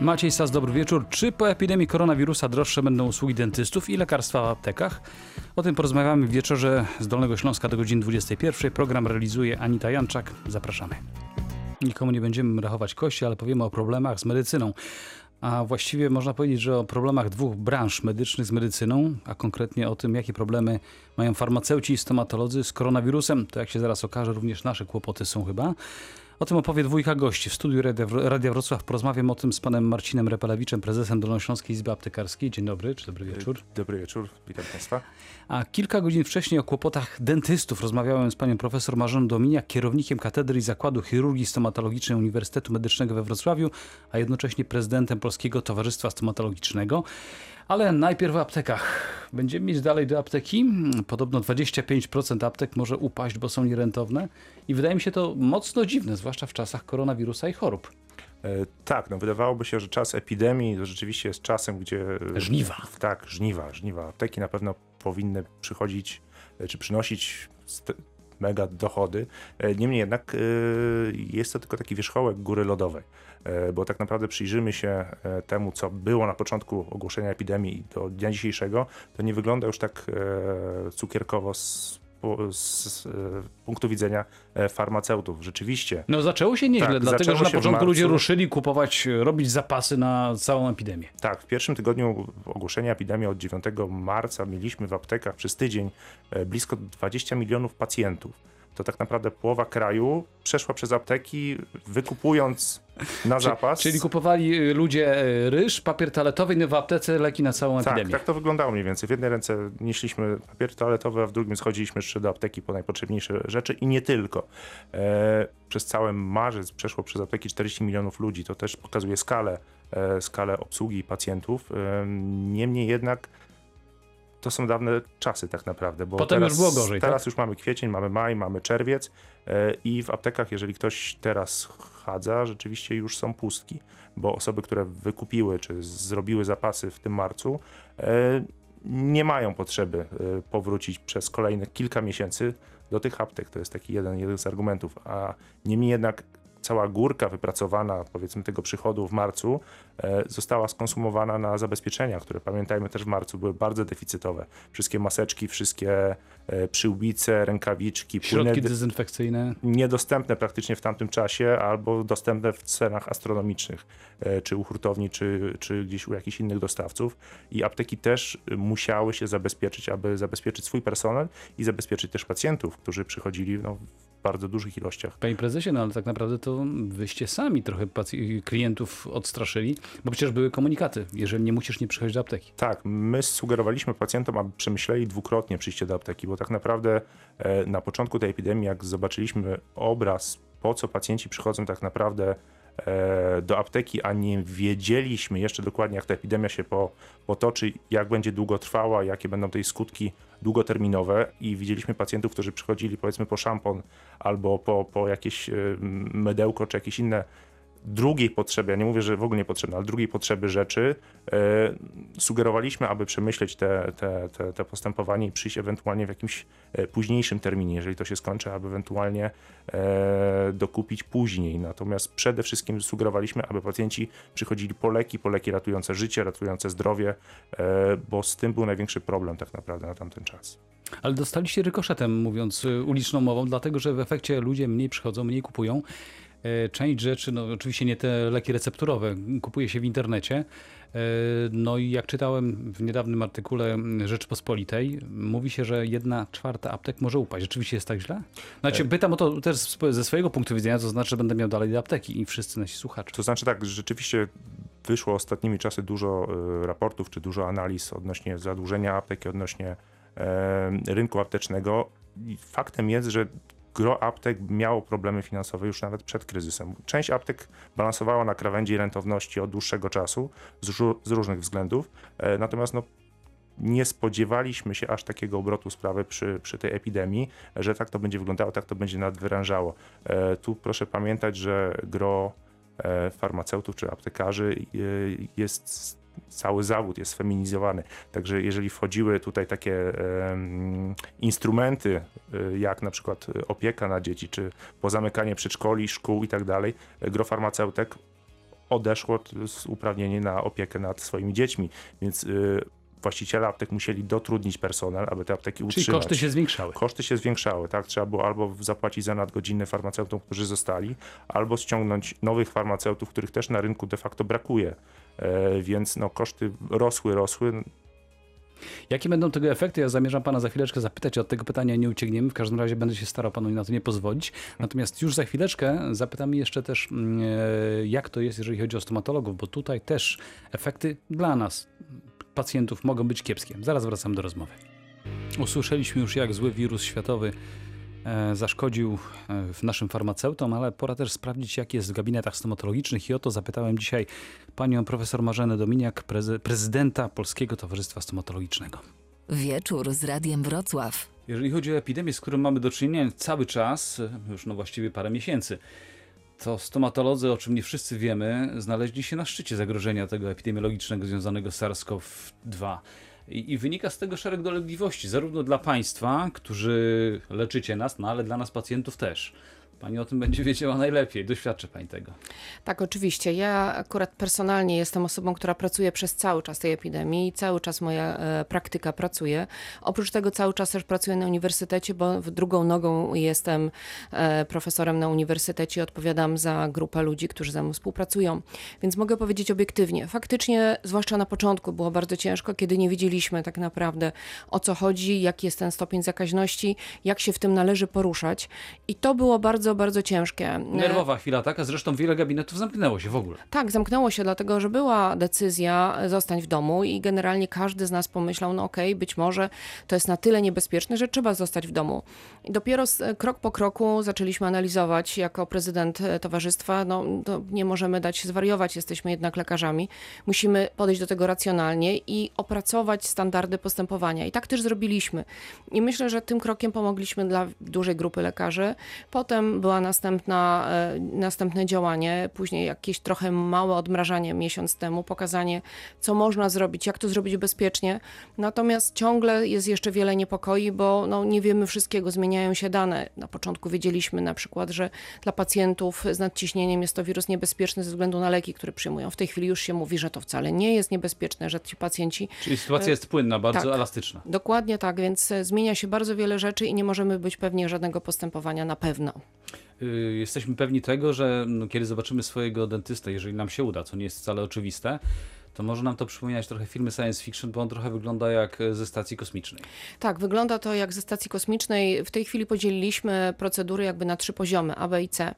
Maciej Sas, dobry wieczór. Czy po epidemii koronawirusa droższe będą usługi dentystów i lekarstwa w aptekach? O tym porozmawiamy w wieczorze z Dolnego Śląska do godziny 21. Program realizuje Anita Janczak. Zapraszamy. Nikomu nie będziemy rachować kości, ale powiemy o problemach z medycyną. A właściwie można powiedzieć, że o problemach dwóch branż medycznych z medycyną, a konkretnie o tym, jakie problemy mają farmaceuci i stomatolodzy z koronawirusem. To jak się zaraz okaże, również nasze kłopoty są chyba. O tym opowie dwójka gości. W studiu Radia, Wrocław porozmawiam o tym z panem Marcinem Repelewiczem, prezesem Dolnośląskiej Izby Aptekarskiej. Dzień dobry, czy dobry wieczór. Dobry wieczór, witam państwa. A kilka godzin wcześniej o kłopotach dentystów rozmawiałem z panią profesor Marzoną Dominiak, kierownikiem Katedry i Zakładu Chirurgii Stomatologicznej Uniwersytetu Medycznego we Wrocławiu, a jednocześnie prezydentem Polskiego Towarzystwa Stomatologicznego. Ale najpierw w aptekach. Będziemy mieć dalej do apteki. Podobno 25% aptek może upaść, bo są nierentowne. I wydaje mi się to mocno dziwne, zwłaszcza w czasach koronawirusa i chorób. E, tak, no wydawało się, że czas epidemii to rzeczywiście jest czasem, gdzie... Żniwa. Tak, żniwa, żniwa. Apteki na pewno powinny przychodzić, e, czy przynosić mega dochody. E, niemniej jednak e, jest to tylko taki wierzchołek góry lodowej, e, bo tak naprawdę przyjrzymy się temu, co było na początku ogłoszenia epidemii do dnia dzisiejszego, to nie wygląda już tak cukierkowo z z punktu widzenia farmaceutów. Rzeczywiście. No zaczęło się nieźle, tak, dlatego że na początku ludzie ruszyli kupować, robić zapasy na całą epidemię. Tak, w pierwszym tygodniu ogłoszenia epidemii od 9 marca mieliśmy w aptekach przez tydzień blisko 20 milionów pacjentów to tak naprawdę połowa kraju przeszła przez apteki, wykupując na zapas. Czyli kupowali y, ludzie y, ryż, papier toaletowy i w aptece leki na całą tak, epidemię. Tak, to wyglądało mniej więcej. W jednej ręce nieśliśmy papier toaletowy, a w drugim schodziliśmy jeszcze do apteki po najpotrzebniejsze rzeczy i nie tylko. E, przez cały marzec przeszło przez apteki 40 milionów ludzi. To też pokazuje skalę, e, skalę obsługi pacjentów. E, niemniej jednak to są dawne czasy tak naprawdę. Bo Potem teraz, już było gorzej. Teraz tak? już mamy kwiecień, mamy maj, mamy czerwiec e, i w aptekach, jeżeli ktoś teraz chadza, rzeczywiście już są pustki, bo osoby, które wykupiły czy zrobiły zapasy w tym marcu, e, nie mają potrzeby e, powrócić przez kolejne kilka miesięcy do tych aptek. To jest taki jeden, jeden z argumentów. A niemniej jednak cała górka wypracowana, powiedzmy, tego przychodu w marcu e, została skonsumowana na zabezpieczenia, które pamiętajmy też w marcu były bardzo deficytowe. Wszystkie maseczki, wszystkie e, przyłbice, rękawiczki, środki dezynfekcyjne. Niedostępne praktycznie w tamtym czasie albo dostępne w cenach astronomicznych, e, czy u hurtowni, czy, czy gdzieś u jakichś innych dostawców. I apteki też musiały się zabezpieczyć, aby zabezpieczyć swój personel i zabezpieczyć też pacjentów, którzy przychodzili no, bardzo dużych ilościach. Panie prezesie, no ale tak naprawdę to wyście sami trochę klientów odstraszyli, bo przecież były komunikaty, jeżeli nie musisz, nie przychodzić do apteki. Tak, my sugerowaliśmy pacjentom, aby przemyśleli dwukrotnie przyjście do apteki, bo tak naprawdę e, na początku tej epidemii, jak zobaczyliśmy obraz, po co pacjenci przychodzą tak naprawdę e, do apteki, a nie wiedzieliśmy jeszcze dokładnie, jak ta epidemia się potoczy, jak będzie długo trwała, jakie będą tej skutki długoterminowe i widzieliśmy pacjentów, którzy przychodzili powiedzmy po szampon albo po, po jakieś y, mydełko czy jakieś inne drugiej potrzeby, ja nie mówię, że w ogóle niepotrzebne, ale drugiej potrzeby rzeczy, e, sugerowaliśmy, aby przemyśleć te, te, te, te, postępowanie i przyjść ewentualnie w jakimś e, późniejszym terminie, jeżeli to się skończy, aby ewentualnie e, dokupić później. Natomiast przede wszystkim sugerowaliśmy, aby pacjenci przychodzili po leki, po leki ratujące życie, ratujące zdrowie, bo z tym był największy problem tak naprawdę na tamten czas. Ale dostaliście rykoszetem, mówiąc uliczną mową, dlatego że w efekcie ludzie mniej przychodzą, mniej kupują. E, część rzeczy, no oczywiście nie te leki recepturowe, kupuje się w internecie. E, no i jak czytałem w niedawnym artykule Rzeczpospolitej, mówi się, że jedna czwarta aptek może upaść. Rzeczywiście jest tak źle? Znaczy, e. pytam o to też ze swojego punktu widzenia, to znaczy, że będę miał dalej apteki i wszyscy nasi słuchacze. To znaczy tak, rzeczywiście wyszło ostatnimi czasy dużo raportów, czy dużo analiz odnośnie zadłużenia apteki, odnośnie rynku aptecznego. Faktem jest, że gro aptek miało problemy finansowe już nawet przed kryzysem. Część aptek balansowała na krawędzi rentowności od dłuższego czasu z, z różnych względów, e, natomiast no, nie spodziewaliśmy się aż takiego obrotu sprawy przy, przy tej epidemii, że tak to będzie wyglądało, tak to będzie nadwyrężało. E, tu proszę pamiętać, że gro e, farmaceutów czy aptekarzy jest cały zawód jest feminizowany. Także jeżeli wchodziły tutaj takie um, instrumenty, e, jak na przykład opieka na dzieci, czy pozamykanie przedszkoli, szkół i tak dalej, gro farmaceutek odeszło z uprawnienie na opiekę nad swoimi dziećmi, więc y, właściciele aptek musieli dotrudnić personel, aby te apteki Czyli utrzymać. koszty się zwiększały. Koszty się zwiększały, tak? Trzeba było albo zapłacić za nadgodziny farmaceutom, którzy zostali, albo ściągnąć nowych farmaceutów, których też na rynku de facto brakuje. E, więc no, koszty rosły, rosły. Jakie będą tego efekty? Ja zamierzam pana za chwileczkę zapytać, od tego pytania nie uciekniemy. W każdym razie będę się starał panu na to nie pozwolić. Natomiast już za chwileczkę zapytamy jeszcze też, mm, e, jak to jest, jeżeli chodzi o stomatologów, bo tutaj też efekty dla nas, pacjentów, mogą być kiepskie. Zaraz wracam do rozmowy. Usłyszeliśmy już, jak zły wirus światowy e, zaszkodził e, w naszym farmaceutom, ale pora też sprawdzić, jak jest w gabinetach stomatologicznych i o to zapytałem dzisiaj panią profesor Marzenę Dominiak, prezy- prezydenta Polskiego Towarzystwa Stomatologicznego. Wieczór z Radiem Wrocław. Jeżeli chodzi o epidemię, z którą mamy do czynienia cały czas, już no właściwie parę miesięcy, to stomatolodzy, o czym nie wszyscy wiemy, znaleźli się na szczycie zagrożenia tego epidemiologicznego związanego z SARS-CoV-2. I, I wynika z tego szereg dolegliwości, zarówno dla Państwa, którzy leczycie nas, no ale dla nas pacjentów też. Pani o tym będzie wiedziała najlepiej, doświadczy Pani tego. Tak, oczywiście. Ja akurat personalnie jestem osobą, która pracuje przez cały czas tej epidemii i cały czas moja e, praktyka pracuje. Oprócz tego cały czas też pracuję na uniwersytecie, bo w drugą nogą jestem e, profesorem na uniwersytecie i odpowiadam za grupę ludzi, którzy ze mną współpracują. Więc mogę powiedzieć obiektywnie. Faktycznie, zwłaszcza na początku było bardzo ciężko, kiedy nie wiedzieliśmy tak naprawdę o co chodzi, jaki jest ten stopień zakaźności, jak się w tym należy poruszać. I to było bardzo, bardzo ciężkie. Nerwowa chwila taka, zresztą wiele gabinetów zamknęło się w ogóle. Tak, zamknęło się, dlatego że była decyzja zostań w domu i generalnie każdy z nas pomyślał, no okej, być może to jest na tyle niebezpieczne, że trzeba zostać w domu. I dopiero z, krok po kroku zaczęliśmy analizować jako prezydent e, towarzystwa, no to nie możemy dać się zwariować, jesteśmy jednak lekarzami. Musimy podejść do tego racjonalnie i opracować standardy postępowania. I tak też zrobiliśmy. I myślę, że tym krokiem pomogliśmy dla dużej grupy lekarzy. Potem była następna, e, następne działanie, później jakieś trochę małe odmrażanie miesiąc temu, pokazanie, co można zrobić, jak to zrobić bezpiecznie. Natomiast ciągle jest jeszcze wiele niepokoi, bo no, nie wiemy wszystkiego, zmieniają się dane. Na początku wiedzieliśmy na przykład, że dla pacjentów z nadciśnieniem jest to wirus niebezpieczny ze względu na leki, które przyjmują. W tej chwili już się mówi, że to wcale nie jest niebezpieczne, że ci pacjenci Czyli sytuacja jest płynna, bardzo tak. elastyczna. Dokładnie tak, więc e, zmienia się bardzo wiele rzeczy i nie możemy być pewni żadnego postępowania na pewno. Y, jesteśmy pewni tego, że no, kiedy zobaczymy swojego dentystę, jeżeli nam się uda, co nie jest wcale oczywiste, to może nam to przypominać trochę filmy science fiction, bo on trochę wygląda jak e, ze stacji kosmicznej. Tak, wygląda to jak ze stacji kosmicznej. W tej chwili podzieliliśmy procedury jakby na trzy poziomy, A, B i C.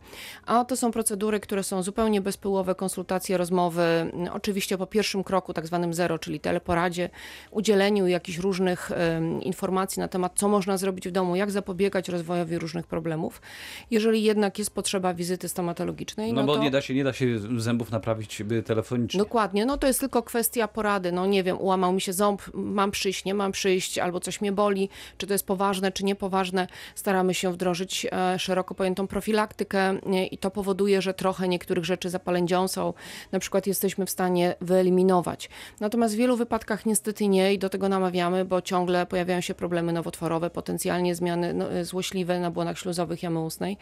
A to są procedury, które są zupełnie bezpyłowe, konsultacje, rozmowy. Mm, Oczywiście po pierwszym kroku, tak zwanym zero, czyli teleporadzie, udzieleniu jakichś różnych em, informacji na temat, co można zrobić w domu, jak zapobiegać rozwojowi różnych problemów. Jeżeli jednak jest potrzeba wizyty stomatologicznej, No, no, bo to... nie, da się, nie da się zębów naprawić telefonicznie. Dokładnie, no to jest tylko kwestia porady. No nie wiem, ułamał mi się ząb, mam przyjść, nie mam przyjść, albo coś mnie boli, czy to jest poważne, czy niepoważne. Staramy się wdrożyć e, szeroko pojętą profilaktykę i to powoduje, że trochę niektórych rzeczy zapaleń dziąseł na przykład jesteśmy w stanie wyeliminować. Natomiast w wielu wypadkach niestety nie i do tego namawiamy, bo ciągle pojawiają się problemy nowotworowe, potencjalnie zmiany no, e, złośliwe na błonach śluzowych jamy ustnej.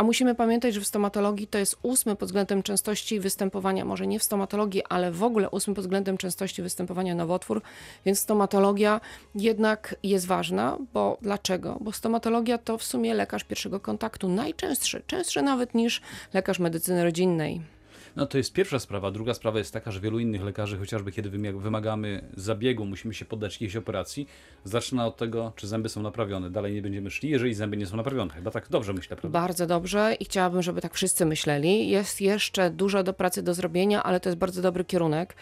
A musimy pamiętać, że w stomatologii to jest ósmy pod względem częstości występowania, może nie w stomatologii, ale w ogóle ósmy pod względem częstości występowania nowotwór, więc stomatologia jednak jest ważna, bo dlaczego? Bo stomatologia to w sumie lekarz pierwszego kontaktu, najczęstszy, częstszy nawet niż lekarz medycyny rodzinnej. No to jest pierwsza sprawa. Druga sprawa jest taka, że wielu innych lekarzy, chociażby kiedy wymagamy zabiegu, musimy się poddać jakiejś operacji, zaczyna od tego, czy zęby są naprawione. Dalej nie będziemy szli, jeżeli zęby nie są naprawione. Chyba tak dobrze myślę, prawda? Bardzo dobrze i chciałabym, żeby tak wszyscy myśleli. Jest jeszcze dużo do pracy do zrobienia, ale to jest bardzo dobry kierunek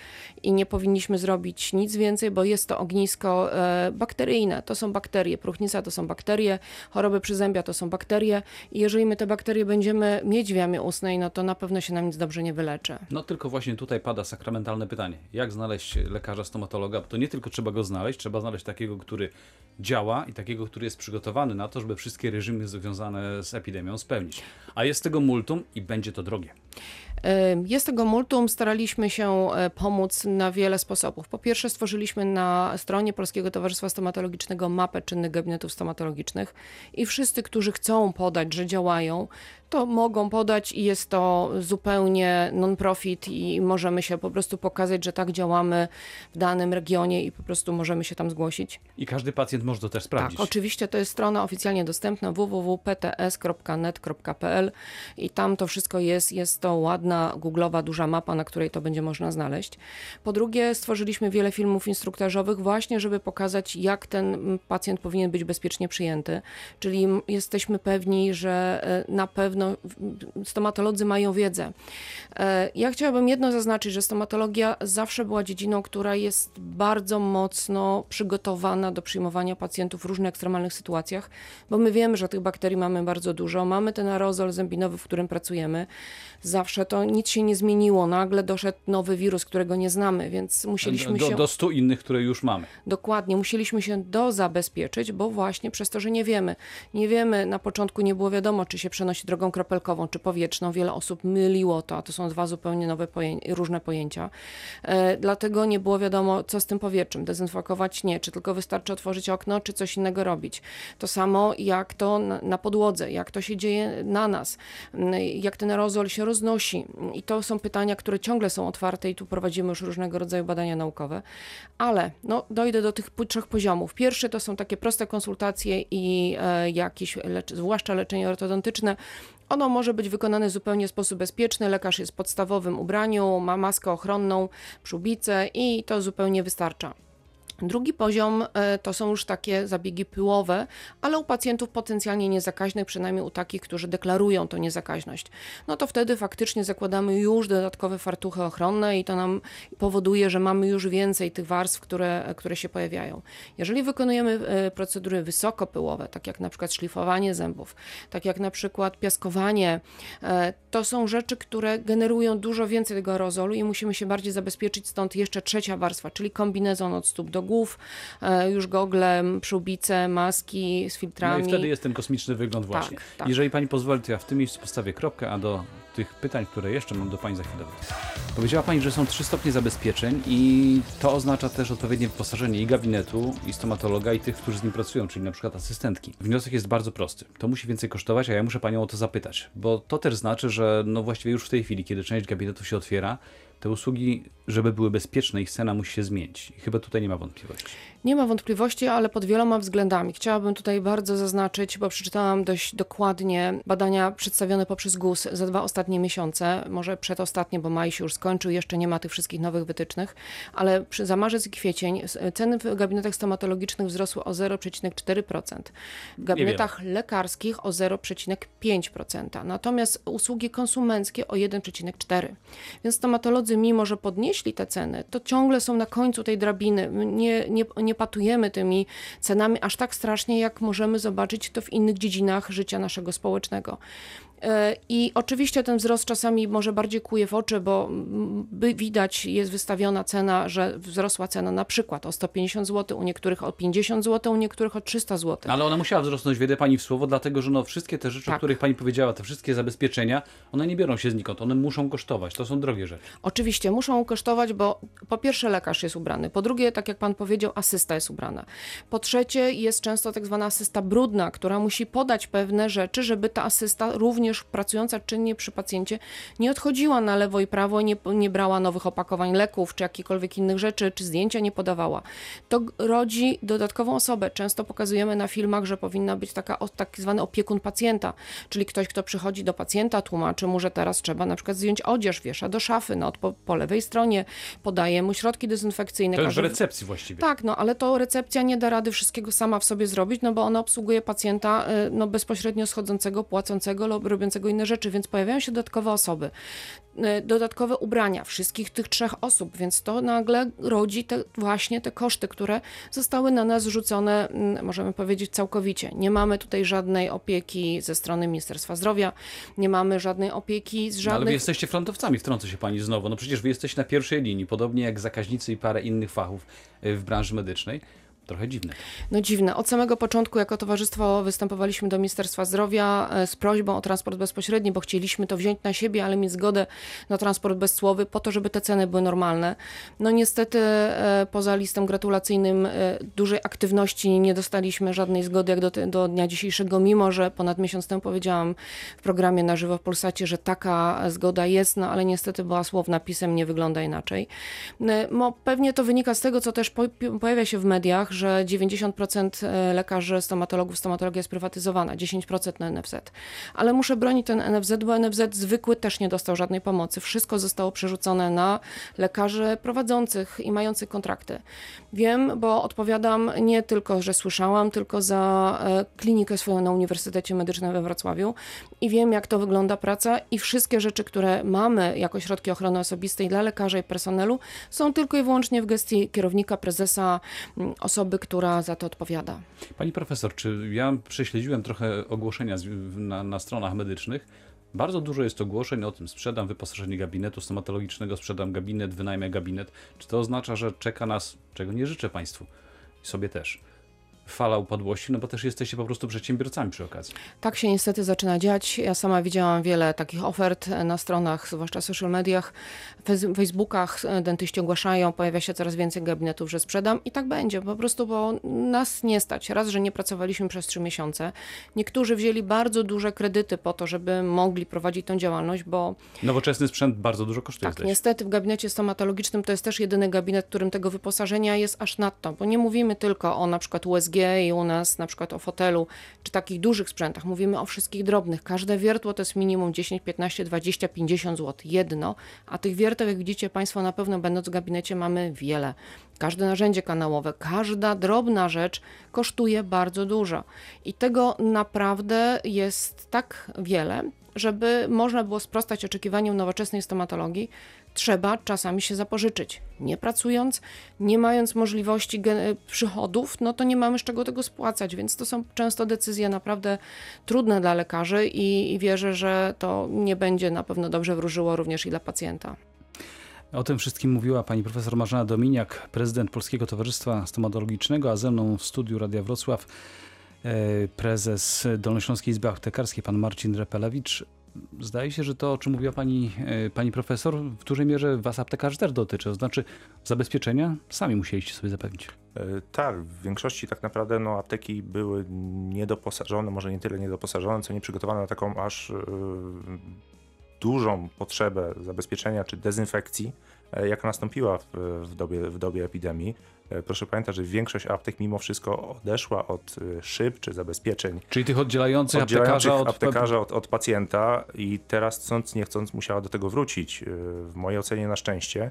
i nie powinniśmy zrobić nic więcej, bo jest to ognisko e, bakteryjne. To są bakterie. Próchnica to są bakterie, choroby przyzębia to są bakterie i jeżeli my te bakterie będziemy mieć w jamie ustnej, no to na pewno się nam nic dobrze nie wyleczy. No tylko właśnie tutaj pada sakramentalne pytanie. Jak znaleźć lekarza stomatologa? Bo to nie tylko trzeba go znaleźć, trzeba znaleźć takiego, który działa i takiego, który jest przygotowany na to, żeby wszystkie reżimy związane z epidemią spełnić. A jest tego multum i będzie to drogie. Jest tego multum, staraliśmy się e, pomóc na wiele sposobów. Po pierwsze, stworzyliśmy na stronie Polskiego Towarzystwa Stomatologicznego mapę czynnych gabinetów stomatologicznych i wszyscy, którzy chcą podać, że działają, to mogą podać i jest to zupełnie non-profit i możemy się po prostu pokazać, że tak działamy w danym regionie i po prostu możemy się tam zgłosić. I każdy pacjent może to też sprawdzić. Tak, oczywiście to jest strona oficjalnie dostępna www.pts.net.pl i tam to wszystko jest. Jest to ładna, googlowa, duża mapa, na której to będzie można znaleźć. Po drugie, stworzyliśmy wiele filmów instruktażowych właśnie, żeby pokazać, jak ten pacjent powinien być bezpiecznie przyjęty. Czyli jesteśmy pewni, że e, na pewno w- stomatolodzy mają wiedzę. E, Ja chciałabym jedno zaznaczyć, że stomatologia zawsze była dziedziną, która jest bardzo mocno przygotowana do przyjmowania pacjentów w różnych ekstremalnych sytuacjach, bo my wiemy, że tych bakterii mamy bardzo dużo. Mamy ten aerozol zębinowy, w którym pracujemy. Zawsze to nic się nie zmieniło. Nagle doszedł nowy wirus, którego nie znamy, więc musieliśmy do, się... do 100 innych, które już mamy. Dokładnie, musieliśmy się dozabezpieczyć, bo właśnie przez to, że nie wiemy. Nie wiemy, na początku nie było wiadomo, czy się przenosi drogą kropelkową, czy powietrzną. Wiele osób myliło to, a to są dwa zupełnie nowe, różne pojęcia. E, dlatego nie było wiadomo, co z tym powietrzem. Dezynfekować nie, czy tylko wystarczy otworzyć okno, czy coś innego robić. To samo jak to na, podłodze, jak to się dzieje na nas, m, jak ten aerozol się roznosi. I to są pytania, które ciągle są otwarte i tu prowadzimy już różnego rodzaju badania naukowe. Ale no, dojdę do tych trzech poziomów. Pierwszy to są takie proste konsultacje i e, jakieś, lecz, zwłaszcza leczenie ortodontyczne. Ono może być wykonane zupełnie w sposób bezpieczny. Lekarz jest w podstawowym ubraniu, ma maskę ochronną, przyłbicę i to zupełnie wystarcza. Drugi poziom e, to są już takie zabiegi pyłowe, ale u pacjentów potencjalnie niezakaźnych, przynajmniej u takich, którzy deklarują tą niezakaźność. No to wtedy faktycznie zakładamy już dodatkowe fartuchy ochronne i to nam powoduje, że mamy już więcej tych warstw, które, które się pojawiają. Jeżeli wykonujemy e, procedury wysokopyłowe, tak jak na przykład szlifowanie zębów, tak jak na przykład piaskowanie, e, to są rzeczy, które generują dużo więcej tego aerozolu i musimy się bardziej zabezpieczyć. Stąd jeszcze trzecia warstwa, czyli kombinezon od stóp do głów, e, już gogle, przyłbice, maski z No filtrami. i wtedy jest ten kosmiczny wygląd właśnie. tak. Jeżeli pani pozwoli, to ja w tym miejscu postawię kropkę, a do tych pytań, które jeszcze mam do pani za chwilę. Powiedziała pani, że są trzy stopnie zabezpieczeń i to oznacza też odpowiednie wyposażenie i gabinetu, i stomatologa, i tych, którzy z nim pracują, czyli na przykład asystentki. Wniosek jest bardzo prosty. To musi więcej kosztować, a ja muszę panią o to zapytać, bo to też znaczy, że no właściwie już w tej chwili, kiedy część gabinetów się otwiera, te usługi, żeby były bezpieczne, ich cena musi się zmienić. I chyba tutaj nie ma wątpliwości. Nie ma wątpliwości, ale pod wieloma względami. Chciałabym tutaj bardzo zaznaczyć, bo przeczytałam dość dokładnie badania przedstawione poprzez GUS za dwa ostatnie miesiące, może przedostatnie, bo maj się już skończył, jeszcze nie ma tych wszystkich nowych wytycznych, ale przy, za marzec i kwiecień ceny w gabinetach stomatologicznych wzrosły o 0,4%. W gabinetach lekarskich o 0,5%. Natomiast usługi konsumenckie o 1,4%. Więc stomatolodzy, mimo że podnieśli te ceny, to ciągle są na końcu tej drabiny. My Nie, nie, nie patujemy tymi cenami aż tak strasznie, jak możemy zobaczyć to w innych dziedzinach życia naszego społecznego. E, I oczywiście ten wzrost czasami może bardziej kuje w oczy, bo widać, jest wystawiona cena, że wzrosła cena na przykład o 150 zł, u niektórych o 50 zł, u niektórych o 300 zł. Ale ona musiała wzrosnąć, wiedzie pani w słowo, dlatego że no wszystkie te rzeczy, o Tak. których pani powiedziała, te wszystkie zabezpieczenia, one nie biorą się znikąd, one muszą kosztować. To są drogie rzeczy. Oczywiście muszą kosztować, bo po pierwsze lekarz jest ubrany, po drugie, tak jak pan powiedział, asysta jest ubrana. Po trzecie jest często tak zwana asysta brudna, która musi podać pewne rzeczy, żeby ta asysta również pracująca czynnie przy pacjencie nie odchodziła na lewo i prawo, nie, nie brała nowych opakowań leków czy jakichkolwiek innych rzeczy, czy zdjęcia nie podawała. To rodzi dodatkową osobę. Często pokazujemy na filmach, że powinna być taka, tak zwany opiekun pacjenta, czyli ktoś, kto przychodzi do pacjenta, tłumaczy mu, że teraz trzeba na przykład zdjąć odzież, wiesza do szafy, no, po, po lewej stronie, podaje mu środki dezynfekcyjne. To już w recepcji właściwie. tak, no ale to recepcja nie da rady wszystkiego sama w sobie zrobić, no bo ona obsługuje pacjenta y, no, bezpośrednio schodzącego, płacącego lub robiącego inne rzeczy, więc pojawiają się dodatkowe osoby, y, dodatkowe ubrania wszystkich tych trzech osób, więc to nagle rodzi te, właśnie te koszty, które zostały na nas zrzucone, mm, możemy powiedzieć, całkowicie. Nie mamy tutaj żadnej opieki ze strony Ministerstwa Zdrowia, nie mamy żadnej opieki z No, żadnych... ale wy jesteście frontowcami, wtrącę się pani znowu. No przecież wy jesteście na pierwszej linii, podobnie jak zakaźnicy i parę innych fachów y, w branży medycznej. Trochę dziwne. No dziwne. Od samego początku jako towarzystwo występowaliśmy do Ministerstwa Zdrowia e, z prośbą o transport bezpośredni, bo chcieliśmy to wziąć na siebie, ale mieć zgodę na transport bezcłowy po to, żeby te ceny były normalne. No niestety e, poza listem gratulacyjnym e, dużej aktywności nie dostaliśmy żadnej zgody jak do, do dnia dzisiejszego, mimo że ponad miesiąc temu powiedziałam w programie na żywo w Polsacie, że taka zgoda jest, no ale niestety była słowna, pisem nie wygląda inaczej. Mo, pewnie to wynika z tego, co też pojawia się w mediach, że 90% e, lekarzy, stomatologów, stomatologia jest prywatyzowana, 10% na NFZ. Ale muszę bronić ten NFZ, bo NFZ zwykły też nie dostał żadnej pomocy. Wszystko zostało przerzucone na lekarzy prowadzących i mających kontrakty. Wiem, bo odpowiadam nie tylko, że słyszałam, tylko za e, klinikę swoją na Uniwersytecie Medycznym we Wrocławiu i wiem, jak to wygląda praca i wszystkie rzeczy, które mamy jako środki ochrony osobistej dla lekarza i personelu, są tylko i wyłącznie w gestii kierownika, prezesa, m, osoby, która za to odpowiada. Pani profesor, czy ja prześledziłem trochę ogłoszenia na, na stronach medycznych? Bardzo dużo jest ogłoszeń o tym, sprzedam wyposażenie gabinetu stomatologicznego, sprzedam gabinet, wynajmę gabinet. Czy to oznacza, że czeka nas, czego nie życzę Państwu i sobie też, fala upadłości, no bo też jesteście po prostu przedsiębiorcami przy okazji. Tak się niestety zaczyna dziać. Ja sama widziałam wiele takich ofert na stronach, zwłaszcza social mediach, Facebookach. Dentyści ogłaszają, pojawia się coraz więcej gabinetów, że sprzedam i tak będzie. Po prostu, bo nas nie stać. Raz, że nie pracowaliśmy przez trzy miesiące. Niektórzy wzięli bardzo duże kredyty po to, żeby mogli prowadzić tą działalność, bo Nowoczesny sprzęt bardzo dużo kosztuje. tak, niestety w gabinecie stomatologicznym to jest też jedyny gabinet, w którym tego wyposażenia jest aż nadto, bo nie mówimy tylko o na przykład USG i u nas na przykład o fotelu, czy takich dużych sprzętach, mówimy o wszystkich drobnych. Każde wiertło to jest minimum 10, 15, 20, 50 zł, jedno, a tych wierteł, jak widzicie Państwo na pewno będąc w gabinecie mamy wiele. Każde narzędzie kanałowe, każda drobna rzecz kosztuje bardzo dużo i tego naprawdę jest tak wiele, żeby można było sprostać oczekiwaniom nowoczesnej stomatologii, trzeba czasami się zapożyczyć. Nie pracując, nie mając możliwości przychodów, no to nie mamy z czego tego spłacać, więc to są często decyzje naprawdę trudne dla lekarzy i, i wierzę, że to nie będzie na pewno dobrze wróżyło również i dla pacjenta. O tym wszystkim mówiła pani profesor Marzena Dominiak, prezydent Polskiego Towarzystwa Stomatologicznego, a ze mną w studiu Radia Wrocław e, prezes Dolnośląskiej Izby Aptekarskiej, pan Marcin Repelewicz. Zdaje się, że to, o czym mówiła pani, e, pani profesor, w dużej mierze was aptekarzy też dotyczy. To znaczy zabezpieczenia sami musieliście sobie zapewnić. E, Tak, w większości tak naprawdę no, apteki były niedoposażone, może nie tyle niedoposażone, co nie przygotowane na taką aż e, dużą potrzebę zabezpieczenia czy dezynfekcji, jaka nastąpiła w, w, dobie, w dobie epidemii. E, Proszę pamiętać, że większość aptek mimo wszystko odeszła od e, szyb czy zabezpieczeń Czyli tych oddzielających, oddzielających aptekarza od... aptekarza od, od pacjenta i teraz chcąc nie chcąc musiała do tego wrócić. e, W mojej ocenie na szczęście, e,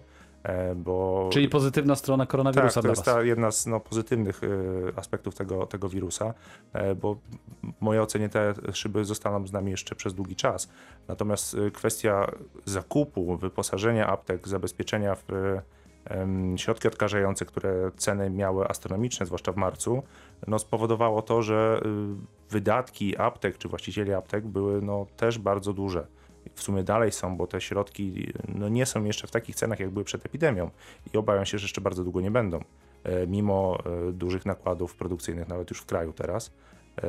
bo... Czyli pozytywna strona koronawirusa Tak, to jest ta jedna z no, pozytywnych y, aspektów tego, tego wirusa, e, bo w mojej ocenie te szyby zostaną z nami jeszcze przez długi czas. Natomiast kwestia zakupu, wyposażenia aptek, zabezpieczenia w środki odkażające, które ceny miały astronomiczne, zwłaszcza w marcu, no, spowodowało to, że wydatki aptek czy właścicieli aptek były no, też bardzo duże. W sumie dalej są, bo te środki no, nie są jeszcze w takich cenach, jak były przed epidemią i obawiam się, że jeszcze bardzo długo nie będą, e, mimo e, dużych nakładów produkcyjnych, nawet już w kraju teraz. e,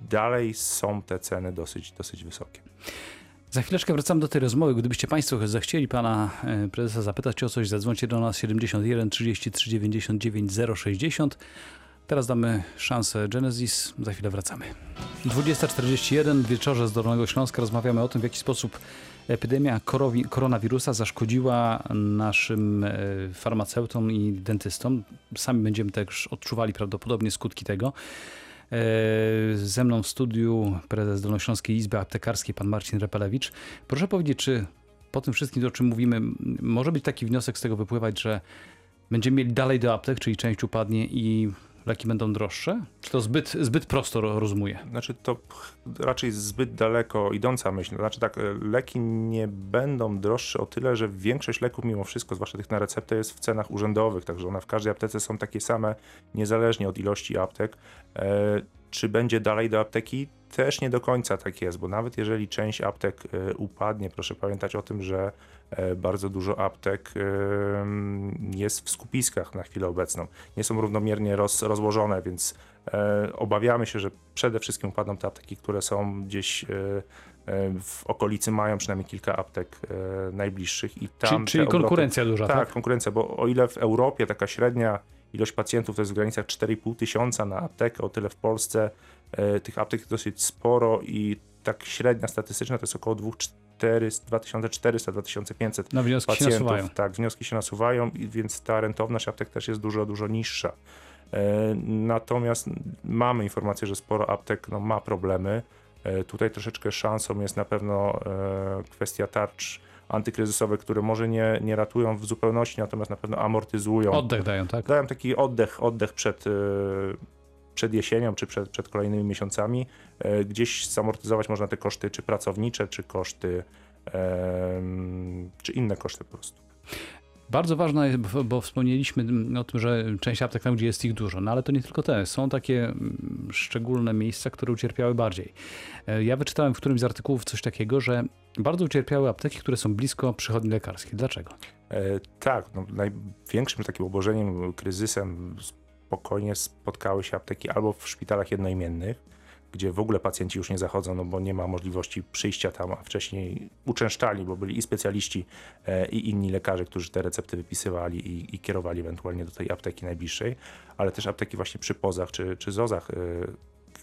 Dalej są te ceny dosyć, dosyć wysokie. Za chwileczkę wracam do tej rozmowy. Gdybyście Państwo zechcieli Pana Prezesa zapytać o coś, zadzwońcie do nas 71 33 99 060. Teraz damy szansę Genesis. Za chwilę wracamy. 20.41 w wieczorze z Dolnego Śląska rozmawiamy o tym, w jaki sposób epidemia koronawirusa zaszkodziła naszym e, farmaceutom i dentystom. Sami będziemy też odczuwali prawdopodobnie skutki tego. E, Ze mną w studiu prezes Dolnośląskiej Izby Aptekarskiej, pan Marcin Repelewicz. Proszę powiedzieć, czy po tym wszystkim, o czym mówimy, może być taki wniosek z tego wypływać, że będziemy mieli dalej do aptek, czyli część upadnie i leki będą droższe? Czy to zbyt, zbyt prosto ro- rozumuję? Znaczy to raczej zbyt daleko idąca myśl. Znaczy tak, leki nie będą droższe o tyle, że większość leków mimo wszystko, zwłaszcza tych na receptę, jest w cenach urzędowych, także one w każdej aptece są takie same, niezależnie od ilości aptek. E, czy będzie dalej do apteki? Też nie do końca tak jest, bo nawet jeżeli część aptek e, upadnie, proszę pamiętać o tym, że e, bardzo dużo aptek em, jest w skupiskach na chwilę obecną. Nie są równomiernie roz, rozłożone, więc e, obawiamy się, że przede wszystkim upadną te apteki, które są gdzieś e, e, w okolicy, mają przynajmniej kilka aptek e, najbliższych i tam Czyli, czyli konkurencja duża, tak? tak, konkurencja, bo o ile w Europie taka średnia ilość pacjentów to jest w granicach 4,5 tysiąca na aptekę, o tyle w Polsce e, tych aptek jest dosyć sporo i tak średnia statystyczna to jest około 2400-2500 No wnioski się nasuwają. pacjentów. Tak, wnioski się nasuwają, więc ta rentowność aptek też jest dużo, dużo niższa. E, Natomiast mamy informację, że sporo aptek no, ma problemy. E, Tutaj troszeczkę szansą jest na pewno e, kwestia tarcz antykryzysowych, które może nie, nie ratują w zupełności, natomiast na pewno amortyzują. Oddech dają, tak? Dają taki oddech, oddech przed, e, przed jesienią, czy przed, przed kolejnymi miesiącami. E, Gdzieś zamortyzować można te koszty, czy pracownicze, czy koszty, czy inne koszty po prostu. Bardzo ważne jest, bo- wspomnieliśmy o tym, że część aptek tam, gdzie jest ich dużo, no ale to nie tylko te. Są takie mm, szczególne miejsca, które ucierpiały bardziej. E, Ja wyczytałem w którymś z artykułów coś takiego, że bardzo ucierpiały apteki, które są blisko przychodni lekarskich. Dlaczego? E, Tak, no, największym takim oburzeniem, kryzysem spokojnie spotkały się apteki albo w szpitalach jednoimiennych, gdzie w ogóle pacjenci już nie zachodzą, no bo nie ma możliwości przyjścia tam, a wcześniej uczęszczali, bo byli i specjaliści, e, i inni lekarze, którzy te recepty wypisywali i, i kierowali ewentualnie do tej apteki najbliższej, ale też apteki właśnie przy pozach czy, czy zozach, e,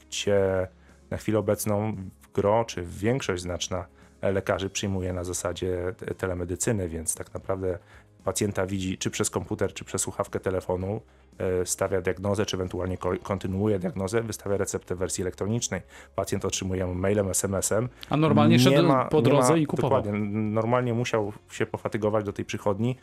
gdzie na chwilę obecną gro, czy większość znaczna lekarzy przyjmuje na zasadzie te- telemedycyny, więc tak naprawdę pacjenta widzi czy przez komputer, czy przez słuchawkę telefonu, e, stawia diagnozę, czy ewentualnie ko- kontynuuje diagnozę, wystawia receptę w wersji elektronicznej. Pacjent otrzymuje mailem, SMS-em. A normalnie Nie szedł ma- po drodze ma- i kupował. Dokładnie. Normalnie musiał się pofatygować do tej przychodni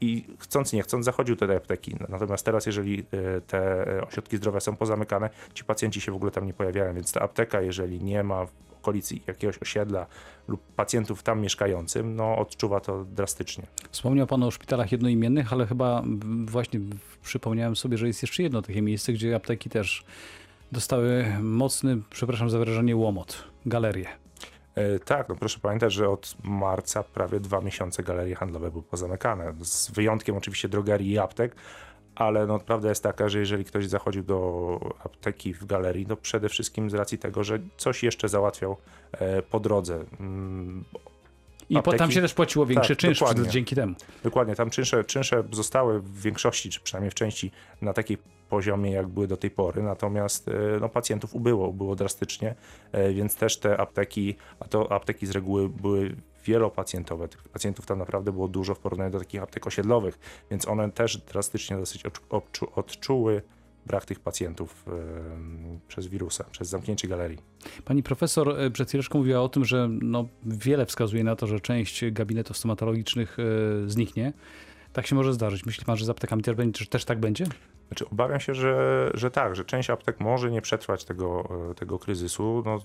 i chcąc nie chcąc zachodził do tej apteki. Natomiast teraz, jeżeli e, te e, ośrodki zdrowia są pozamykane, ci pacjenci się w ogóle tam nie pojawiają, więc ta apteka, jeżeli nie ma okolicy jakiegoś osiedla lub pacjentów tam mieszkającym, no odczuwa to drastycznie. Wspomniał Pan o szpitalach jednoimiennych, ale chyba właśnie przypomniałem sobie, że jest jeszcze jedno takie miejsce, gdzie apteki też dostały mocny, przepraszam za wyrażenie, łomot. Galerie. E, Tak, no proszę pamiętać, że od marca prawie dwa miesiące galerie handlowe były pozamykane. Z wyjątkiem oczywiście drogerii i aptek, ale no, prawda jest taka, że jeżeli ktoś zachodził do apteki w galerii, to przede wszystkim z racji tego, że coś jeszcze załatwiał e, po drodze. Mm, I po, tam Apteki- się też płaciło większy Tak, czynsz dokładnie. dzięki temu. Dokładnie, tam czynsze, czynsze zostały w większości, czy przynajmniej w części na takiej poziomie, jak były do tej pory, natomiast e, no, pacjentów ubyło, ubyło drastycznie, e, więc też te apteki, a to apteki z reguły były wielopacjentowe, tych pacjentów tam naprawdę było dużo w porównaniu do takich aptek osiedlowych, więc one też drastycznie dosyć odczu- odczu- odczuły brak tych pacjentów em, przez wirusa, przez zamknięcie galerii. Pani profesor e, przed chwileczką mówiła o tym, że no, wiele wskazuje na to, że część gabinetów stomatologicznych e, zniknie. Tak się może zdarzyć. Myśli pan, że z aptekami też, będzie, też tak będzie? Znaczy, obawiam się, że, że tak, że część aptek może nie przetrwać tego, e, tego kryzysu. No,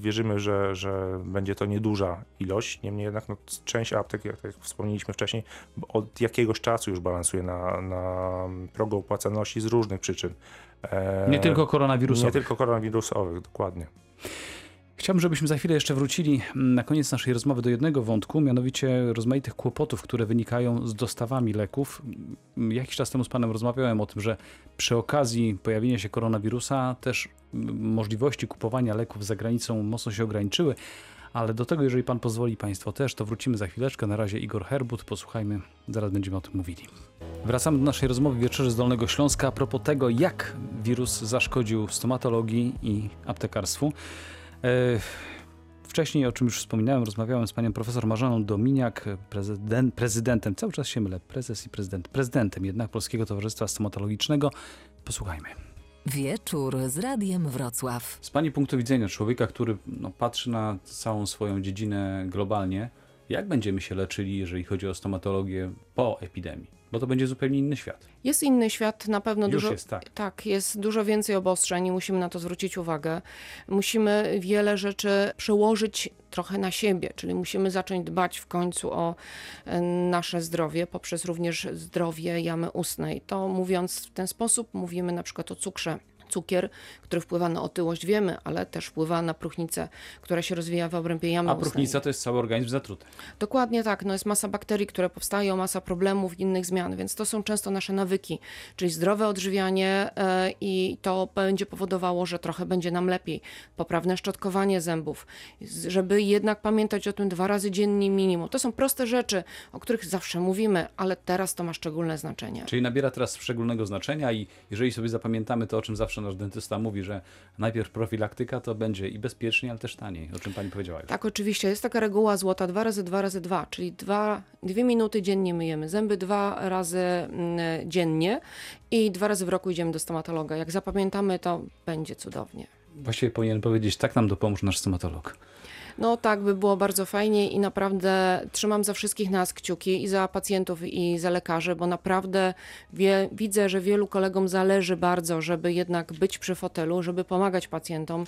wierzymy, że, że będzie to nieduża ilość, niemniej jednak no, część aptek, jak, jak wspomnieliśmy wcześniej, od jakiegoś czasu już balansuje na, na progu opłacalności z różnych przyczyn. E, Nie tylko koronawirusowe. Nie tylko koronawirusowych, dokładnie. Chciałbym, żebyśmy za chwilę jeszcze wrócili mm, na koniec naszej rozmowy do jednego wątku, mianowicie rozmaitych kłopotów, które wynikają z dostawami leków. Mm, Jakiś czas temu z panem rozmawiałem o tym, że przy okazji pojawienia się koronawirusa też mm, możliwości kupowania leków za granicą mocno się ograniczyły. Ale do tego, jeżeli pan pozwoli, państwo też, to wrócimy za chwileczkę. Na razie Igor Herbut, posłuchajmy, zaraz będziemy o tym mówili. Wracamy do naszej rozmowy Wieczorzy z Dolnego Śląska a propos tego, jak wirus zaszkodził stomatologii i aptekarstwu. E, Wcześniej, o czym już wspominałem, rozmawiałem z panią profesor Marzaną Dominiak, prezydent, prezydentem, cały czas się mylę, prezes i prezydent, prezydentem jednak Polskiego Towarzystwa Stomatologicznego. Posłuchajmy. Wieczór z Radiem Wrocław. Z pani punktu widzenia człowieka, który no, patrzy na całą swoją dziedzinę globalnie, jak będziemy się leczyli, jeżeli chodzi o stomatologię po epidemii? Bo to będzie zupełnie inny świat. Jest inny świat, na pewno Już dużo. jest tak. Tak, jest dużo więcej obostrzeń i musimy na to zwrócić uwagę. Musimy wiele rzeczy przełożyć trochę na siebie, czyli musimy zacząć dbać w końcu o e, nasze zdrowie poprzez również zdrowie jamy ustnej. To mówiąc w ten sposób, mówimy na przykład o cukrze. Cukier, który wpływa na otyłość, wiemy, ale też wpływa na próchnicę, która się rozwija w obrębie jamy A ustnej. próchnica to jest cały organizm zatruty. Dokładnie tak, no jest masa bakterii, które powstają, masa problemów, innych zmian, więc to są często nasze nawyki, czyli zdrowe odżywianie e, i to będzie powodowało, że trochę będzie nam lepiej. Poprawne szczotkowanie zębów, żeby jednak pamiętać o tym dwa razy dziennie minimum. To są proste rzeczy, o których zawsze mówimy, ale teraz to ma szczególne znaczenie. Czyli nabiera teraz szczególnego znaczenia i jeżeli sobie zapamiętamy to, o czym zawsze nasz dentysta mówi, że najpierw profilaktyka, to będzie i bezpiecznie, ale też taniej, o czym pani powiedziała już. Tak, oczywiście. Jest taka reguła złota, dwa razy dwa razy dwa, czyli dwa, dwie minuty dziennie myjemy zęby, dwa razy mm, dziennie i dwa razy w roku idziemy do stomatologa. Jak zapamiętamy, to będzie cudownie. Właściwie powinien powiedzieć, tak nam dopomóż nasz stomatolog. No tak by było bardzo fajnie i naprawdę trzymam za wszystkich nas kciuki i za pacjentów i za lekarzy, bo naprawdę wie, widzę, że wielu kolegom zależy bardzo, żeby jednak być przy fotelu, żeby pomagać pacjentom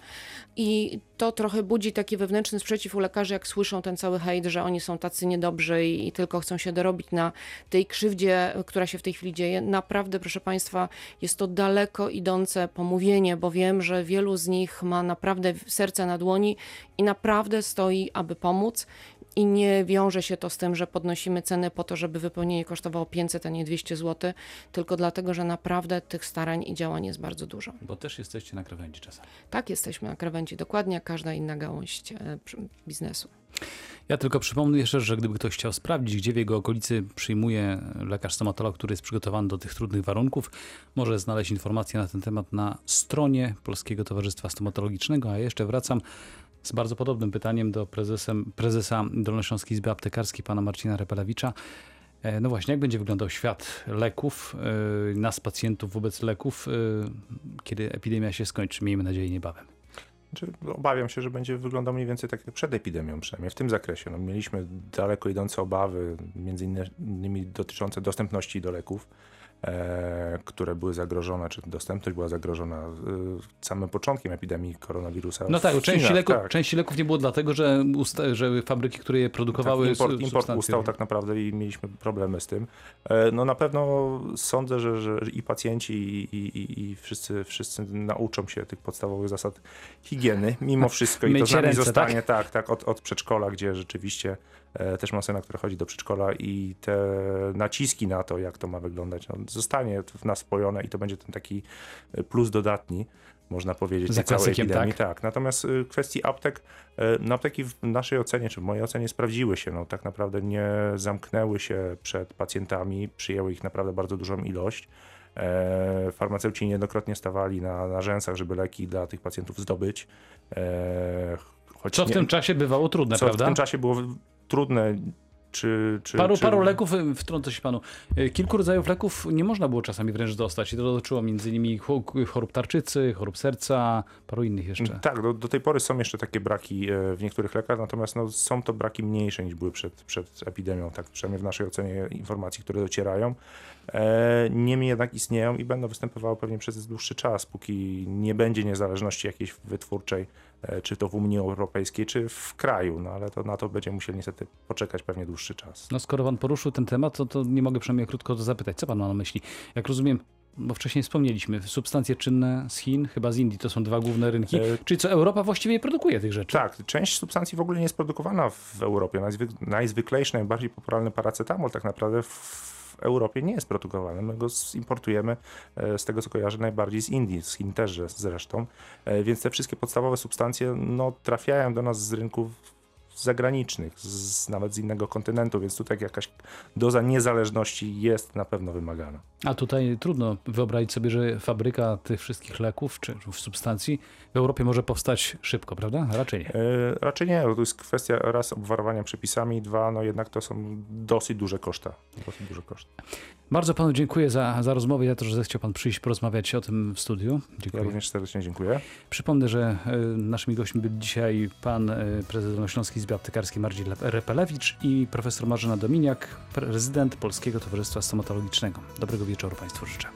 i to trochę budzi taki wewnętrzny sprzeciw u lekarzy, jak słyszą ten cały hejt, że oni są tacy niedobrzy i, i tylko chcą się dorobić na tej krzywdzie, która się w tej chwili dzieje. Naprawdę, proszę Państwa, jest to daleko idące pomówienie, bo wiem, że wielu z nich ma naprawdę serce na dłoni i naprawdę stoi, aby pomóc. I nie wiąże się to z tym, że podnosimy ceny po to, żeby wypełnienie kosztowało 500, a nie 200 zł, tylko dlatego, że naprawdę tych starań i działań jest bardzo dużo. Bo też jesteście na krawędzi czasami. Tak, jesteśmy na krawędzi, dokładnie jak każda inna gałąź e, biznesu. Ja tylko przypomnę jeszcze, że gdyby ktoś chciał sprawdzić, gdzie w jego okolicy przyjmuje lekarz stomatolog, który jest przygotowany do tych trudnych warunków, może znaleźć informacje na ten temat na stronie Polskiego Towarzystwa Stomatologicznego. A jeszcze wracam z bardzo podobnym pytaniem do prezesem, prezesa Dolnośląskiej Izby Aptekarskiej, pana Marcina Repelewicza. E, No właśnie, jak będzie wyglądał świat leków, e, nas pacjentów wobec leków, e, kiedy epidemia się skończy? Miejmy nadzieję niebawem. Znaczy, obawiam się, że będzie wyglądał mniej więcej tak jak przed epidemią, przynajmniej w tym zakresie. No, mieliśmy daleko idące obawy, między innymi dotyczące dostępności do leków, które były zagrożone, czy dostępność była zagrożona e, samym początkiem epidemii koronawirusa. No tak, części, Chinach, leków, tak. części leków nie było dlatego, że, usta- że fabryki, które je produkowały, Tak, import, import ustał tak naprawdę i mieliśmy problemy z tym. E, No na pewno sądzę, że, że i pacjenci i, i, i- wszyscy, wszyscy nauczą się tych podstawowych zasad higieny mimo wszystko i to z nami ręce, zostanie tak, tak, od, od przedszkola, gdzie rzeczywiście e, też mam syna, który chodzi do przedszkola i te naciski na to, jak to ma wyglądać, no, zostanie w nas wpojone i to będzie ten taki e, plus dodatni można powiedzieć, Za całej klasykiem, epidemii. tak. Tak. Natomiast y, kwestii aptek, no apteki w naszej ocenie, czy w mojej ocenie sprawdziły się. No, tak naprawdę nie zamknęły się przed pacjentami, przyjęły ich naprawdę bardzo dużą ilość. E, farmaceuci niejednokrotnie stawali na, na rzęsach, żeby leki dla tych pacjentów zdobyć. E, Co w nie- tym czasie bywało trudne, co prawda? w tym czasie było w- trudne, czy... czy Paru, czy... paru leków, y, wtrącę się panu, y, kilku rodzajów leków nie można było czasami wręcz dostać. I to dotyczyło między innymi chorób tarczycy, chorób serca, paru innych jeszcze. Tak, do, do tej pory są jeszcze takie braki e, w niektórych lekach, natomiast no, są to braki mniejsze niż były przed, przed epidemią, tak przynajmniej w naszej ocenie informacji, które docierają. E, niemniej jednak istnieją i będą występowały pewnie przez dłuższy czas, póki nie będzie niezależności jakiejś wytwórczej, czy to w Unii Europejskiej, czy w kraju, no ale to na to będziemy musieli niestety poczekać pewnie dłuższy czas. No skoro pan poruszył ten temat, to, to nie mogę przynajmniej krótko to zapytać. Co pan ma na myśli? Jak rozumiem, bo wcześniej wspomnieliśmy, substancje czynne z Chin, chyba z Indii, to są dwa główne rynki. E, Czyli co, Europa właściwie nie produkuje tych rzeczy? Tak, część substancji w ogóle nie jest produkowana w Europie. Najzwyk- najzwyklejszy, najbardziej popularny paracetamol tak naprawdę w Europie nie jest produkowany. My go importujemy, e, z tego co kojarzę, najbardziej z Indii, z Chin też zresztą. E, Więc te wszystkie podstawowe substancje no, trafiają do nas z rynków zagranicznych, z, nawet z innego kontynentu, więc tutaj jakaś doza niezależności jest na pewno wymagana. A tutaj trudno wyobrazić sobie, że fabryka tych wszystkich leków czy substancji w Europie może powstać szybko, prawda? Raczej nie. E, Raczej nie, to jest kwestia raz obwarowania przepisami, dwa, no jednak to są dosyć duże koszta. Dosyć duże koszty. Bardzo panu dziękuję za, za rozmowę, za to, że zechciał pan przyjść porozmawiać o tym w studiu. Ja Dziękuję. również serdecznie dziękuję. Przypomnę, że e, naszymi gośćmi byli dzisiaj pan e, prezydent Śląskiej Izby Aptekarskiej Marcin Repelewicz i profesor Marzena Dominiak, prezydent Polskiego Towarzystwa Stomatologicznego. Dobrego wieczoru Państwu życzę.